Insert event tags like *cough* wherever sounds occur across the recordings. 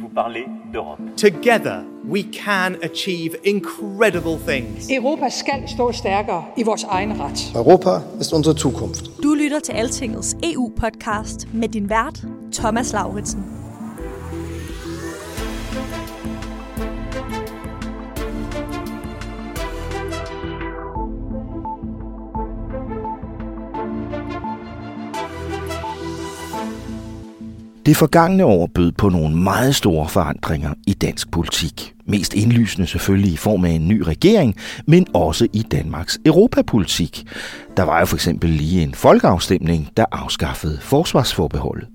vous parler d'Europe. Together, we can achieve incredible things. Europa skal stå stærkere i vores egen ret. Europa ist unsere Zukunft. Du lytter til Altingets EU-podcast med din vært, Thomas Lauritsen. Det forgangne år bød på nogle meget store forandringer i dansk politik. Mest indlysende selvfølgelig i form af en ny regering, men også i Danmarks europapolitik. Der var jo for eksempel lige en folkeafstemning, der afskaffede forsvarsforbeholdet.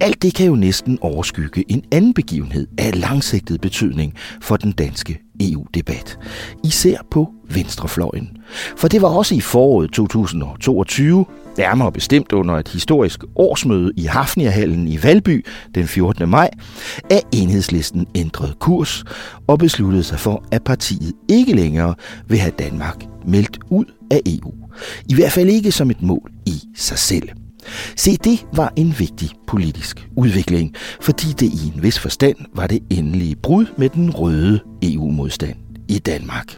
Alt det kan jo næsten overskygge en anden begivenhed af langsigtet betydning for den danske EU-debat. Især på venstrefløjen. For det var også i foråret 2022, nærmere bestemt under et historisk årsmøde i Hafniahallen i Valby den 14. maj, at enhedslisten ændrede kurs og besluttede sig for, at partiet ikke længere vil have Danmark meldt ud af EU. I hvert fald ikke som et mål i sig selv. Se, det var en vigtig politisk udvikling, fordi det i en vis forstand var det endelige brud med den røde EU-modstand i Danmark.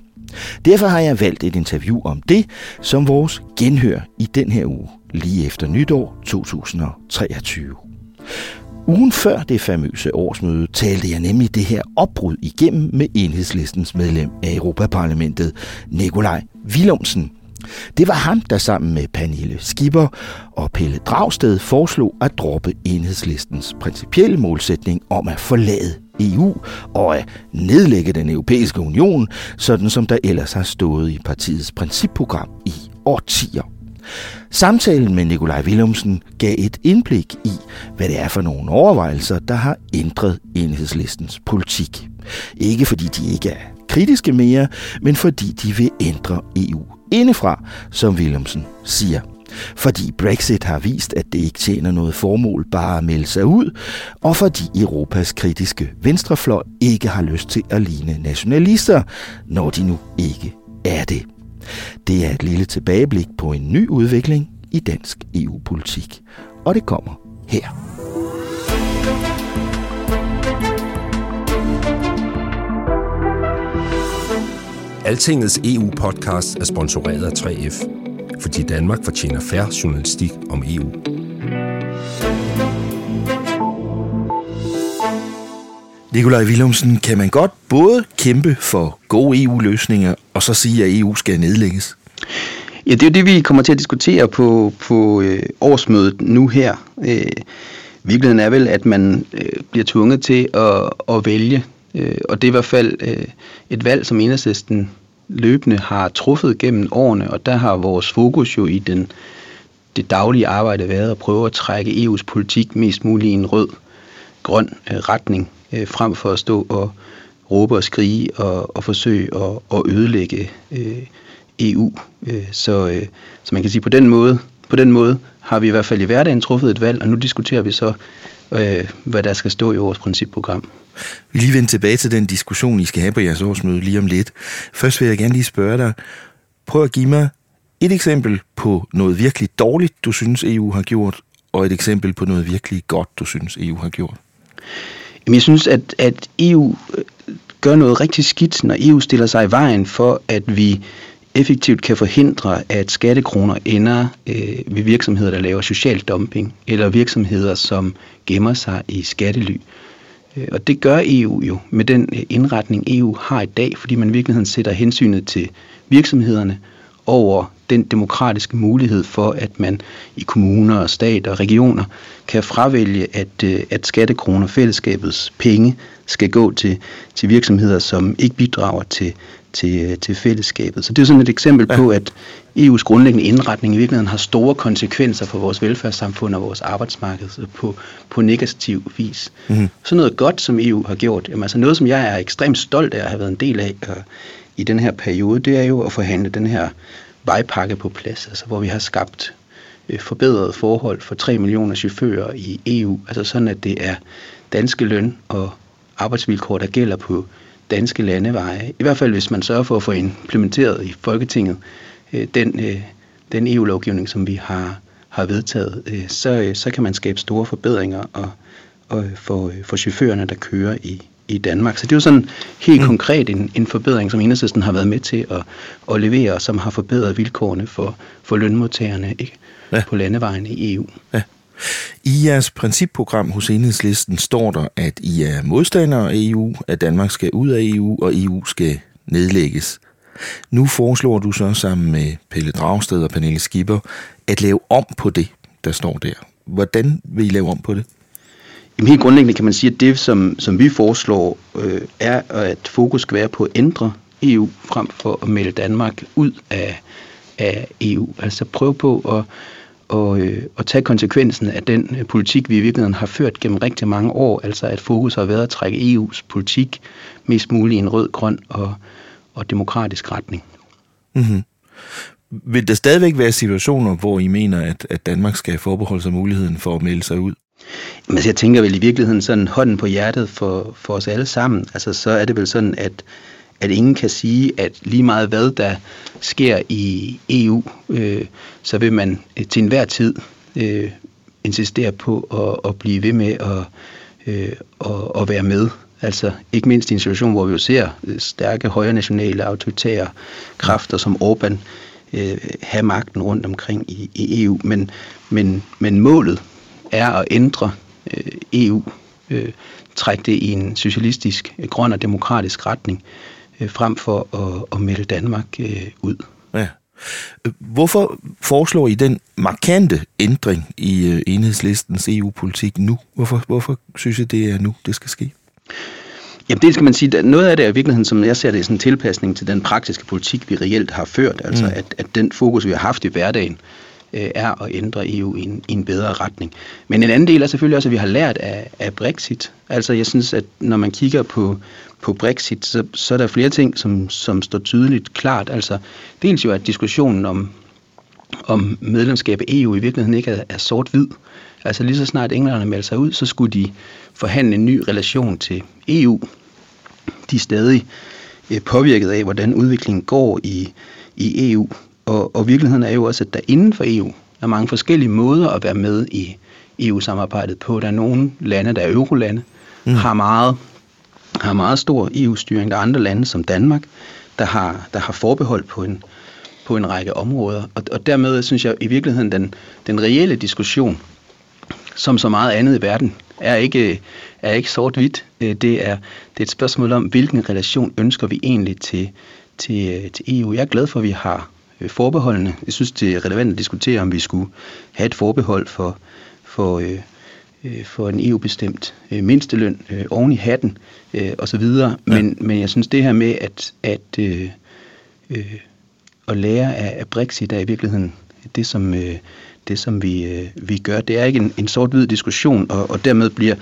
Derfor har jeg valgt et interview om det som vores genhør i den her uge, lige efter nytår 2023. Ugen før det famøse årsmøde talte jeg nemlig det her opbrud igennem med enhedslistens medlem af Europaparlamentet, Nikolaj Willumsen. Det var ham, der sammen med Pernille Skipper og Pelle Dragsted foreslog at droppe enhedslistens principielle målsætning om at forlade EU og at nedlægge den europæiske union, sådan som der ellers har stået i partiets principprogram i årtier. Samtalen med Nikolaj Willumsen gav et indblik i, hvad det er for nogle overvejelser, der har ændret enhedslistens politik. Ikke fordi de ikke er kritiske mere, men fordi de vil ændre EU indefra, som Willemsen siger. Fordi Brexit har vist, at det ikke tjener noget formål bare at melde sig ud, og fordi Europas kritiske venstrefløj ikke har lyst til at ligne nationalister, når de nu ikke er det. Det er et lille tilbageblik på en ny udvikling i dansk EU-politik, og det kommer her. Altingets EU-podcast er sponsoreret af 3F, fordi Danmark fortjener færre journalistik om EU. Nikolaj Willumsen, kan man godt både kæmpe for gode EU-løsninger, og så sige, at EU skal nedlægges? Ja, det er jo det, vi kommer til at diskutere på, på øh, årsmødet nu her. Øh, virkeligheden er vel, at man øh, bliver tvunget til at, at vælge, øh, og det er i hvert fald øh, et valg, som enhedslisten løbende har truffet gennem årene, og der har vores fokus jo i den, det daglige arbejde været at prøve at trække EU's politik mest muligt i en rød, grøn øh, retning, øh, frem for at stå og råbe og skrige og, og forsøge at, og ødelægge øh, EU. Øh, så, øh, så man kan sige, på den måde, på den måde har vi i hvert fald i hverdagen truffet et valg, og nu diskuterer vi så, øh, hvad der skal stå i vores principprogram. Vi lige vende tilbage til den diskussion, I skal have på jeres årsmøde lige om lidt. Først vil jeg gerne lige spørge dig, prøv at give mig et eksempel på noget virkelig dårligt, du synes EU har gjort, og et eksempel på noget virkelig godt, du synes EU har gjort. Jamen, jeg synes, at, at EU øh, gør noget rigtig skidt, når EU stiller sig i vejen for, at vi effektivt kan forhindre, at skattekroner ender øh, ved virksomheder, der laver social dumping, eller virksomheder, som gemmer sig i skattely. Øh, Øh, og det gør EU jo med den øh, indretning, EU har i dag, fordi man i virkeligheden sætter hensynet til virksomhederne over den demokratiske mulighed for, at man i kommuner og stat og regioner kan fravælge, at, øh, at skattekroner, fællesskabets penge, skal gå til, til virksomheder, som ikke bidrager til, til, til fællesskabet. Så det er sådan et eksempel ja. på, at EU's grundlæggende indretning i virkeligheden har store konsekvenser for vores velfærdssamfund og vores arbejdsmarked på, på negativ vis. Mm-hmm. Så noget godt, som EU har gjort, jamen altså noget, som jeg er ekstremt stolt af at have været en del af uh, i den her periode, det er jo at forhandle den her vejpakke på plads, altså hvor vi har skabt øh, forbedrede forhold for 3 millioner chauffører i EU, altså sådan at det er danske løn og arbejdsvilkår, der gælder på danske landeveje. I hvert fald hvis man sørger for at få implementeret i Folketinget øh, den, øh, den EU-lovgivning, som vi har, har vedtaget, øh, så, øh, så kan man skabe store forbedringer og, og øh, for, øh, for chaufførerne, der kører i, i Danmark. Så det er jo sådan helt mm. konkret en, en forbedring, som Enhedslisten har været med til at, at levere, som har forbedret vilkårene for, for lønmodtagerne ikke? Ja. på landevejen i EU. Ja. I jeres principprogram hos Enhedslisten står der, at I er modstandere af EU, at Danmark skal ud af EU, og EU skal nedlægges. Nu foreslår du så sammen med Pelle Dragsted og Pernille Skipper at lave om på det, der står der. Hvordan vil I lave om på det? Jamen helt grundlæggende kan man sige, at det, som, som vi foreslår, øh, er, at fokus skal være på at ændre EU frem for at melde Danmark ud af, af EU. Altså prøve på at og, øh, og tage konsekvensen af den øh, politik, vi i virkeligheden har ført gennem rigtig mange år, altså at fokus har været at trække EU's politik mest muligt i en rød, grøn og, og demokratisk retning. Mm-hmm. Vil der stadigvæk være situationer, hvor I mener, at, at Danmark skal forbeholde sig muligheden for at melde sig ud? Men altså, jeg tænker vel i virkeligheden sådan hånden på hjertet for, for os alle sammen. Altså så er det vel sådan, at at ingen kan sige, at lige meget hvad der sker i EU, øh, så vil man øh, til enhver tid øh, insistere på at, at blive ved med at, øh, at, at være med. Altså ikke mindst i en situation, hvor vi jo ser øh, stærke højre nationale autoritære kræfter som Orbán øh, have magten rundt omkring i, i EU. Men, men, men målet er at ændre øh, EU, øh, trække det i en socialistisk, grøn og demokratisk retning, øh, frem for at, at melde Danmark øh, ud. Ja. Hvorfor foreslår I den markante ændring i øh, enhedslistens EU-politik nu? Hvorfor, hvorfor synes I, det er nu, det skal ske? Jamen det skal man sige, noget af det er i virkeligheden, som jeg ser det, sådan en tilpasning til den praktiske politik, vi reelt har ført. Altså mm. at, at den fokus, vi har haft i hverdagen, øh, er at ændre EU i en, i en bedre retning. Men en anden del er selvfølgelig også, at vi har lært af, af Brexit. Altså jeg synes, at når man kigger på, på Brexit, så, så er der flere ting, som, som står tydeligt klart. Altså dels jo, at diskussionen om, om medlemskab af EU i virkeligheden ikke er, er sort-hvid. Altså lige så snart englænderne melder sig ud, så skulle de forhandle en ny relation til EU. De er stadig øh, påvirket af, hvordan udviklingen går i, i EU. Og, og virkeligheden er jo også, at der inden for EU er mange forskellige måder at være med i EU-samarbejdet på. Der er nogle lande, der er eurolande, mm. har meget har meget stor EU-styring. Der er andre lande som Danmark, der har, der har forbehold på en, på en række områder. Og, og dermed synes jeg i virkeligheden, den, den reelle diskussion, som så meget andet i verden, er ikke, er ikke sort-hvidt. Øh, det er, det er et spørgsmål om, hvilken relation ønsker vi egentlig til, til, til EU. Jeg er glad for, at vi har øh, forbeholdene. Jeg synes, det er relevant at diskutere, om vi skulle have et forbehold for, for, øh, øh, for en EU-bestemt øh, mindsteløn øh, oven i hatten øh, osv. Ja. Men, men jeg synes, det her med at, at, øh, øh, at lære af, af Brexit er i virkeligheden det, som, øh, det, som vi, øh, vi gør. Det er ikke en, en sort-hvid diskussion, og, og dermed bliver,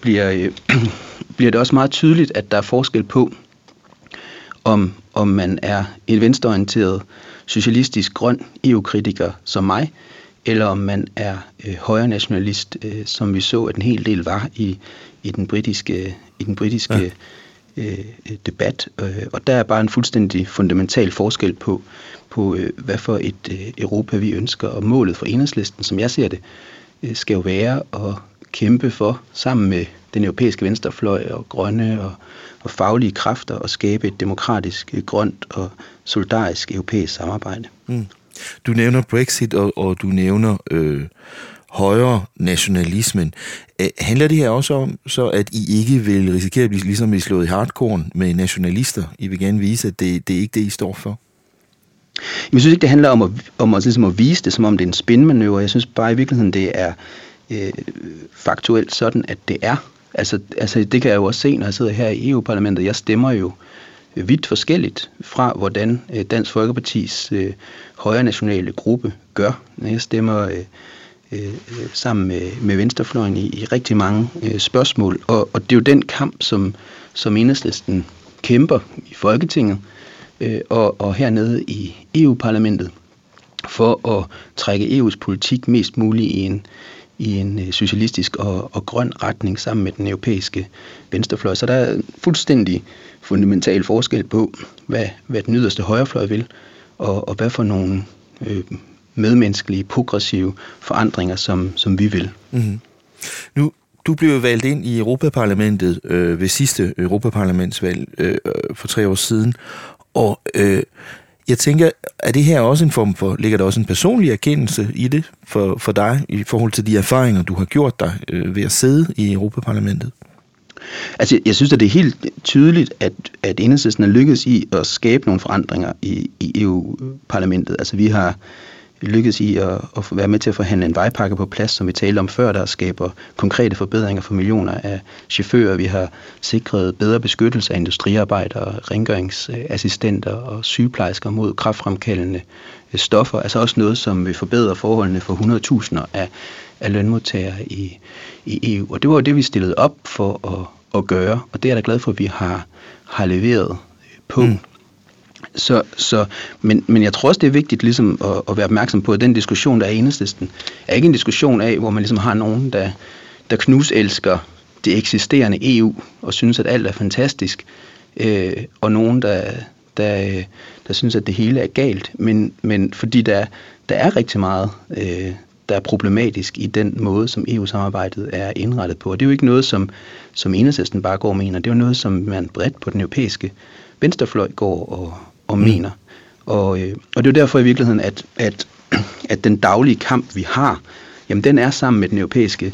bliver, øh, *clears throat* bliver det også meget tydeligt, at der er forskel på, om, om man er en venstreorienteret, socialistisk, grøn EU-kritiker som mig, eller om man er øh, højre nationalist, øh, som vi så, at en hel del var i, i den britiske, i den britiske ja. øh, debat. Øh, og der er bare en fuldstændig fundamental forskel på, på øh, hvad for et øh, Europa vi ønsker. Og målet for enhedslisten, som jeg ser det, øh, skal jo være at kæmpe for, sammen med den europæiske venstrefløj og grønne og, og faglige kræfter, at skabe et demokratisk, grønt og solidarisk europæisk samarbejde. Mm. Du nævner Brexit, og, og du nævner øh, højere nationalismen. Æh, handler det her også om, så at I ikke vil risikere at blive ligesom I slået i hardcore med nationalister? I vil gerne vise, at det, det er ikke det, I står for? Jeg synes ikke, det handler om at, om at, ligesom at vise det, som om det er en spinmanøvre. Jeg synes bare i virkeligheden, det er øh, faktuelt sådan, at det er. Altså, altså, det kan jeg jo også se, når jeg sidder her i EU-parlamentet. Jeg stemmer jo vidt forskelligt fra, hvordan øh, Dansk Folkepartis øh, højre nationale gruppe gør. Jeg stemmer øh, øh, øh, sammen med, med Venstrefløjen i, i rigtig mange øh, spørgsmål, og, og det er jo den kamp, som, som enhedslisten kæmper i Folketinget øh, og, og hernede i EU-parlamentet for at trække EU's politik mest muligt i en, i en øh, socialistisk og, og grøn retning sammen med den europæiske venstrefløj. Så der er fuldstændig fundamental forskel på, hvad, hvad den yderste højrefløj vil, og, og hvad for nogle øh, medmenneskelige, progressive forandringer, som, som vi vil. Mm-hmm. Nu, du blev valgt ind i Europaparlamentet øh, ved sidste Europaparlamentsvalg øh, øh for tre år siden, og øh, jeg tænker, er det her også en form for, ligger der også en personlig erkendelse i det for, for dig, i forhold til de erfaringer, du har gjort dig øh, ved at sidde i Europaparlamentet? Altså, jeg synes, at det er helt tydeligt, at, at enhedslisten er lykkedes i at skabe nogle forandringer i, i EU-parlamentet. Altså, vi har lykkedes i at, at være med til at forhandle en vejpakke på plads, som vi talte om før, der skaber konkrete forbedringer for millioner af chauffører. Vi har sikret bedre beskyttelse af industriarbejdere, rengøringsassistenter og sygeplejersker mod kraftfremkaldende øh, stoffer. Altså også noget, som vil forbedre forholdene for 100.000 af, af lønmodtagere i, i EU. Og det var det, vi stillede op for at, at gøre, og det er jeg da glad for, at vi har, har leveret på. Mm. Så, så, men, men jeg tror også, det er vigtigt ligesom at, at være opmærksom på, at den diskussion, der er i enhedslisten, er ikke en diskussion af, hvor man ligesom har nogen, der, der knuselsker det eksisterende EU og synes, at alt er fantastisk, øh, og nogen, der, der, der synes, at det hele er galt. Men, men fordi der, der er rigtig meget, øh, der er problematisk i den måde, som EU-samarbejdet er indrettet på. Og det er jo ikke noget, som, som enhedslisten bare går og mener. Det er jo noget, som man bredt på den europæiske venstrefløj går og, og mm. mener. Og, øh, og det er jo derfor i virkeligheden, at, at, *clears throat* at den daglige kamp, vi har, jamen den er sammen med den europæiske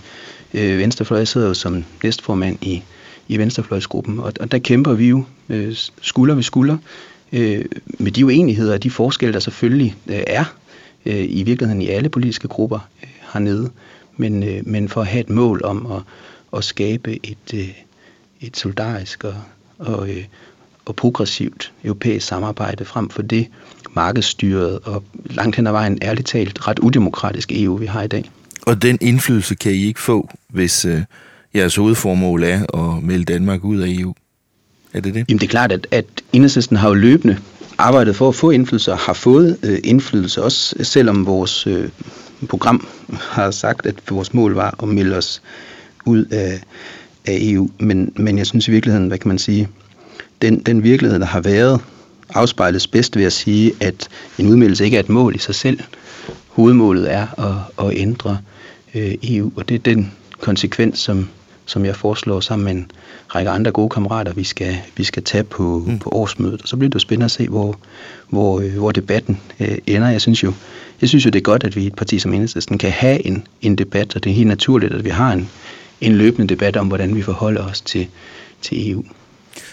øh, venstrefløj. Jeg sidder jo som næstformand i, i venstrefløjsgruppen, og, og der kæmper vi jo øh, skulder ved skulder øh, med de uenigheder og de forskelle, der selvfølgelig øh, er øh, i virkeligheden i alle politiske grupper øh, hernede, men, øh, men for at have et mål om at, at skabe et, øh, et solidarisk og, og, øh, og progressivt europæisk samarbejde frem for det markedsstyret og langt hen ad vejen ærligt talt ret udemokratisk EU, vi har i dag. Og den indflydelse kan I ikke få, hvis øh, jeres hovedformål er at melde Danmark ud af EU? Er det det? Jamen det er klart, at, at enhedslisten har jo løbende arbejdet for at få indflydelse og har fået øh, indflydelse, også selvom vores øh, program har sagt, at vores mål var at melde os ud af, af EU. Men, men jeg synes i virkeligheden, hvad kan man sige, den, den virkelighed, der har været, afspejles bedst ved at sige, at en udmeldelse ikke er et mål i sig selv. Hovedmålet er at, at ændre øh, EU, og det er den konsekvens, som, som jeg foreslår sammen med en række andre gode kammerater, vi skal, vi skal tage på, mm. på årsmødet. Og så bliver det jo spændende at se, hvor, hvor, øh, hvor debatten øh, ender. Jeg synes, jo, jeg synes jo, det er godt, at vi i et parti som Enhedslisten kan have en, en debat, og det er helt naturligt, at vi har en, en løbende debat om, hvordan vi forholder os til, til EU.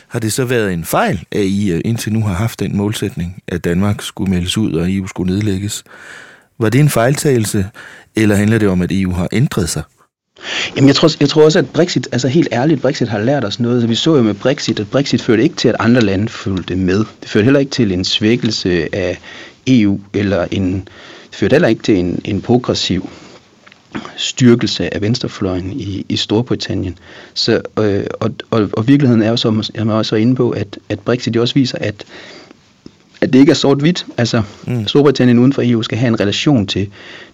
Har det så været en fejl, at I øh, indtil nu har haft den målsætning, at Danmark skulle meldes ud og EU skulle nedlægges? Var det en fejltagelse, eller handler det om, at EU har ændret sig? Jamen, jeg tror, jeg tror også, at Brexit, altså helt ærligt, Brexit har lært os noget. Vi så jo med Brexit, at Brexit førte ikke til, at andre lande fulgte med. Det førte heller ikke til en svækkelse af EU, eller en, det førte heller ikke til en, en progressiv styrkelse af venstrefløjen i, i Storbritannien. Så, øh, og, og, og virkeligheden er jo, som jeg er også inde på, at, at Brexit også viser, at, at det ikke er sort-hvidt. Altså, mm. Storbritannien uden for EU skal have en relation til,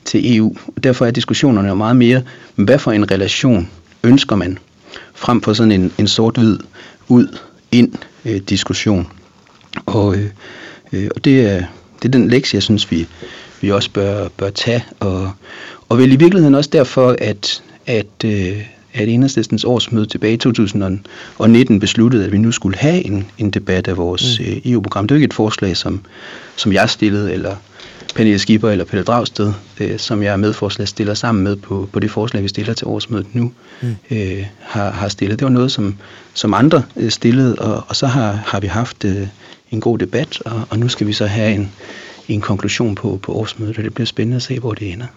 til EU. Derfor er diskussionerne jo meget mere, hvad for en relation ønsker man, frem for sådan en, en sort-hvid ud-ind-diskussion. Øh, og, øh, øh, og det, er, det er den lektie, jeg synes, vi, vi også bør, bør tage. Og, og vel i virkeligheden også derfor, at, at, øh, at enhedslistens årsmøde tilbage i 2019 besluttede, at vi nu skulle have en, en debat af vores mm. øh, EU-program. Det er jo ikke et forslag, som, som jeg stillede, eller Pernille Skipper eller Pelle Dragsted, øh, som jeg er medforslagsstiller sammen med på, på det forslag, vi stiller til årsmødet nu, mm. øh, har, har stillet. Det var noget, som, som andre øh, stillede, og, og så har, har vi haft øh, en god debat, og, og nu skal vi så have en, en konklusion på, på årsmødet, og det bliver spændende at se, hvor det ender.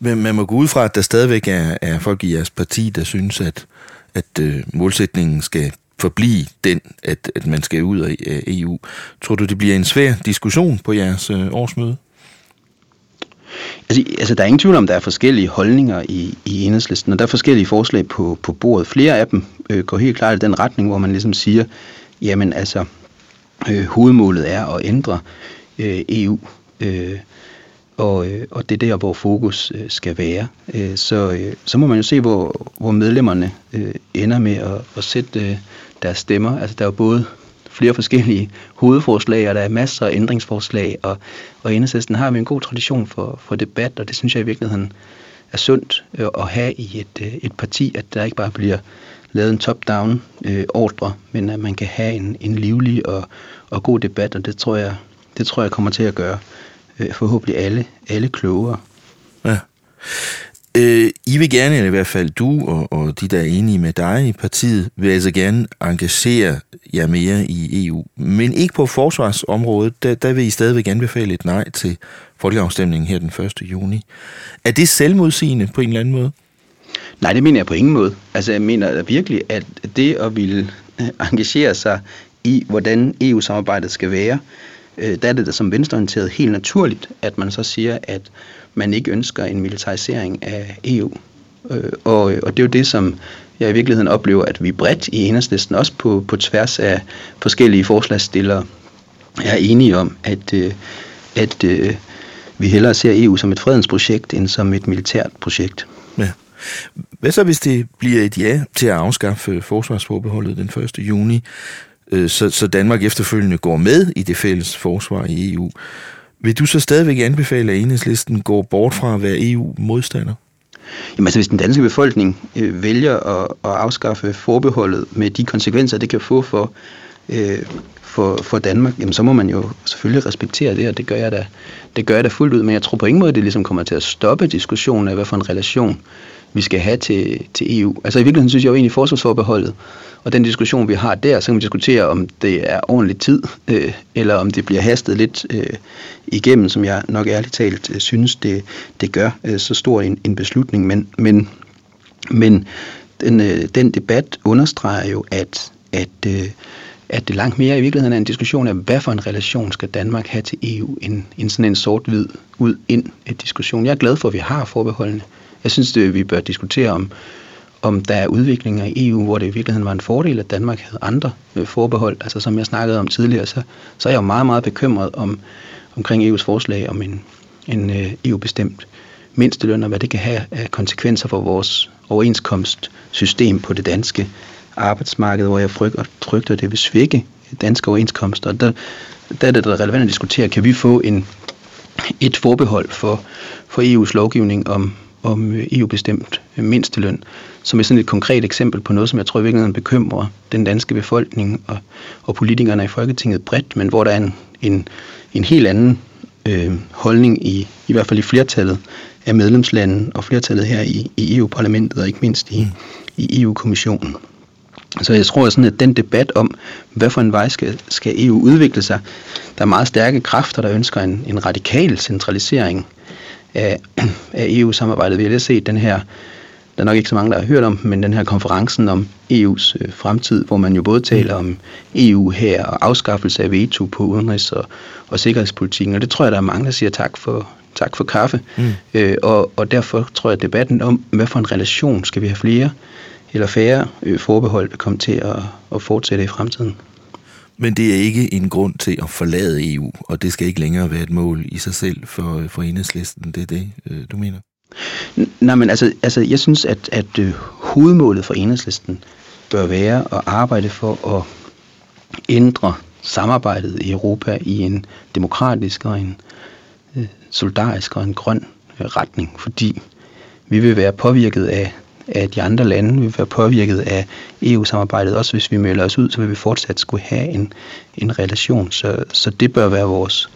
Men man må gå ud fra, at der stadigvæk er, er folk i jeres parti, der synes, at, at øh, målsætningen skal forblive den, at, at man skal ud af EU. Tror du, det bliver en svær diskussion på jeres øh, årsmøde? Altså, altså, der er ingen tvivl om, der er forskellige holdninger i, i enhedslisten, og der er forskellige forslag på, på bordet. Flere af dem øh, går helt klart i den retning, hvor man ligesom siger, jamen altså, øh, hovedmålet er at ændre øh, EU, øh, og, øh, og det er der, hvor fokus øh, skal være. Øh, så, øh, så må man jo se, hvor, hvor medlemmerne øh, ender med at, at sætte øh, deres stemmer. Altså, der er jo både flere forskellige hovedforslag, og der er masser af ændringsforslag, og, og enhedslisten har vi en god tradition for, for debat, og det synes jeg i virkeligheden er sundt øh, at have i et, øh, et parti, at der ikke bare bliver lavet en top-down øh, ordre, men at man kan have en, en livlig og, og god debat, og det tror jeg, det tror jeg kommer til at gøre øh, forhåbentlig alle, alle klogere. Ja. Øh, I vil gerne, eller i hvert fald du og, og de, der er enige med dig i partiet, vil altså gerne engagere jer mere i EU. Men ikke på forsvarsområdet, der, der vil I stadigvæk anbefale et nej til folkeafstemningen her den 1. juni. Er det selvmodsigende på en eller anden måde? Nej, det mener jeg på ingen måde. Altså jeg mener virkelig, at det at ville engagere sig i, hvordan EU-samarbejdet skal være, øh, Øh, der er det da som venstreorienteret helt naturligt, at man så siger, at man ikke ønsker en militarisering af EU. Øh, og, og det er jo det, som jeg i virkeligheden oplever, at vi bredt i enhedslisten, også på, på tværs af forskellige forslagsstillere, er enige om, at, øh, at øh, vi hellere ser EU som et fredensprojekt, end som et militært projekt. Ja. Hvad så, hvis det bliver et ja til at afskaffe forsvarsforbeholdet den 1. juni, Øh, så, så Danmark efterfølgende går med i det fælles forsvar i EU? Vil du så stadigvæk anbefale, at enhedslisten går bort fra at være EU-modstander? Jamen altså, hvis den danske befolkning øh, vælger at, at afskaffe forbeholdet med de konsekvenser, det kan få for, øh, for, for Danmark, jamen så må man jo selvfølgelig respektere det, og det gør jeg da, det gør jeg da fuldt ud. Men jeg tror på ingen måde, det ligesom kommer til at stoppe diskussionen af, hvad for en relation vi skal have til, til EU. Altså i virkeligheden synes jeg jo egentlig forsvarsforbeholdet, og den diskussion, vi har der, så kan vi diskutere, om det er ordentlig tid, øh, eller om det bliver hastet lidt øh, igennem, som jeg nok ærligt talt øh, synes, det, det gør øh, så stor en, en beslutning. Men, men, men den, øh, den debat understreger jo, at, at, øh, at det langt mere i virkeligheden er en diskussion af, hvad for en relation skal Danmark have til EU, end, end sådan en sort-hvid ud-ind diskussion. Jeg er glad for, at vi har forbeholdene. Jeg synes, det, vi bør diskutere om, om der er udviklinger i EU, hvor det i virkeligheden var en fordel, at Danmark havde andre øh, forbehold. Altså som jeg snakkede om tidligere, så, så er jeg jo meget, meget bekymret om, omkring EU's forslag om en, en øh, EU-bestemt mindsteløn, og hvad det kan have af konsekvenser for vores overenskomstsystem på det danske arbejdsmarked, hvor jeg frygter, frygter det vil svække danske overenskomster. Og der, der er det relevant at diskutere, kan vi få en, et forbehold for, for EU's lovgivning om, om øh, EU-bestemt øh, mindsteløn, som er sådan et konkret eksempel på noget, som jeg tror i virkeligheden bekymrer den danske befolkning og, og politikerne i Folketinget bredt, men hvor der er en, en, en helt anden øh, holdning i, i hvert fald i flertallet af medlemslandene og flertallet her i, i EU-parlamentet og ikke mindst i, i EU-kommissionen. Så jeg tror sådan, at den debat om, hvad for en vej skal, skal EU udvikle sig, der er meget stærke kræfter, der ønsker en, en radikal centralisering af, af EU-samarbejdet. Vi har lige set den her, der er nok ikke så mange, der har hørt om, men den her konferencen om EU's øh, fremtid, hvor man jo både taler om EU her og afskaffelse af veto på udenrigs- og, og sikkerhedspolitikken. Og det tror jeg, der er mange, der siger tak for, tak for kaffe. Mm. Øh, og, og derfor tror jeg, at debatten om, hvad for en relation skal vi have flere eller færre øh, forbehold, vil komme til at, at fortsætte i fremtiden. Men det er ikke en grund til at forlade EU, og det skal ikke længere være et mål i sig selv for, for enhedslisten. Det er det, øh, du mener? Nej, men altså, altså jeg synes, at, at øh, hovedmålet for enhedslisten bør være at arbejde for at ændre samarbejdet i Europa i en demokratisk og en øh, solidarisk og en grøn retning, fordi vi vil være påvirket af af de andre lande. Vil være påvirket af EU-samarbejdet. Også hvis vi melder os ud, så vil vi fortsat skulle have en, en relation. Så, så det bør være vores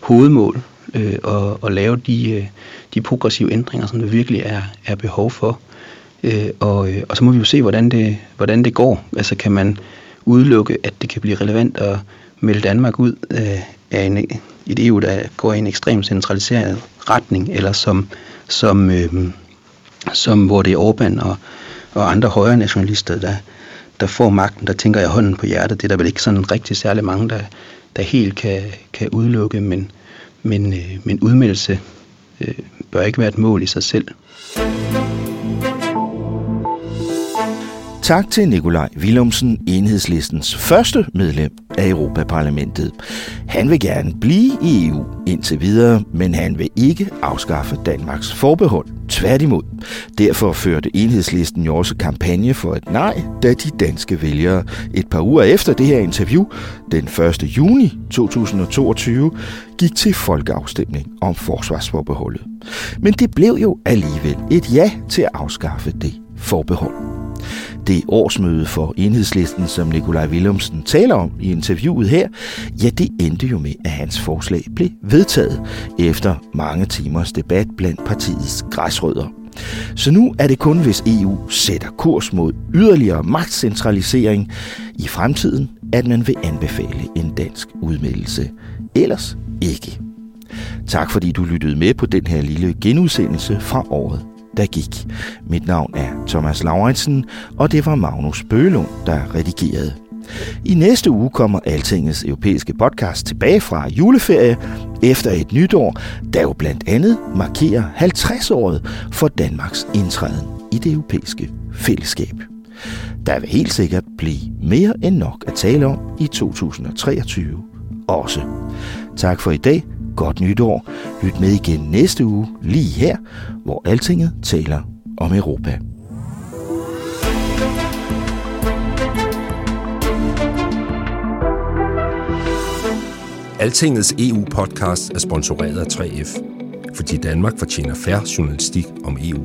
hovedmål øh, at, at lave de, øh, de progressive ændringer, som der virkelig er, er behov for. Øh, og, øh, og så må vi jo se, hvordan det, hvordan det går. Altså kan man udelukke, at det kan blive relevant at melde Danmark ud øh, af en, et EU, der går i en ekstremt centraliseret retning, eller som, som øh, som hvor det er Orbán og, og andre højre nationalister, der, der får magten, der tænker jeg hånden på hjertet. Det er der vel ikke sådan rigtig særlig mange, der, der helt kan, kan udelukke, men, men, øh, men udmeldelse øh, bør ikke være et mål i sig selv. Tak til Nikolaj Willumsen, enhedslistens første medlem af Europaparlamentet. Han vil gerne blive i EU indtil videre, men han vil ikke afskaffe Danmarks forbehold. Tværtimod. Derfor førte enhedslisten jo også kampagne for et nej, da de danske vælgere et par uger efter det her interview, den 1. juni 2022, gik til folkeafstemning om forsvarsforbeholdet. Men det blev jo alligevel et ja til at afskaffe det forbehold. Det årsmøde for enhedslisten, som Nikolaj Willumsen taler om i interviewet her, ja, det endte jo med, at hans forslag blev vedtaget efter mange timers debat blandt partiets græsrødder. Så nu er det kun, hvis EU sætter kurs mod yderligere magtcentralisering i fremtiden, at man vil anbefale en dansk udmeldelse. Ellers ikke. Tak fordi du lyttede med på den her lille genudsendelse fra året der gik. Mit navn er Thomas Lauritsen, og det var Magnus Bølund, der redigerede. I næste uge kommer Altingets europæiske podcast tilbage fra juleferie efter et nytår, der jo blandt andet markerer 50-året for Danmarks indtræden i det europæiske fællesskab. Der vil helt sikkert blive mere end nok at tale om i 2023 også. Tak for i dag godt nytår. Lyt med igen næste uge, lige her, hvor Altinget taler om Europa. Altingets EU-podcast er sponsoreret af 3F, fordi Danmark fortjener færre journalistik om EU.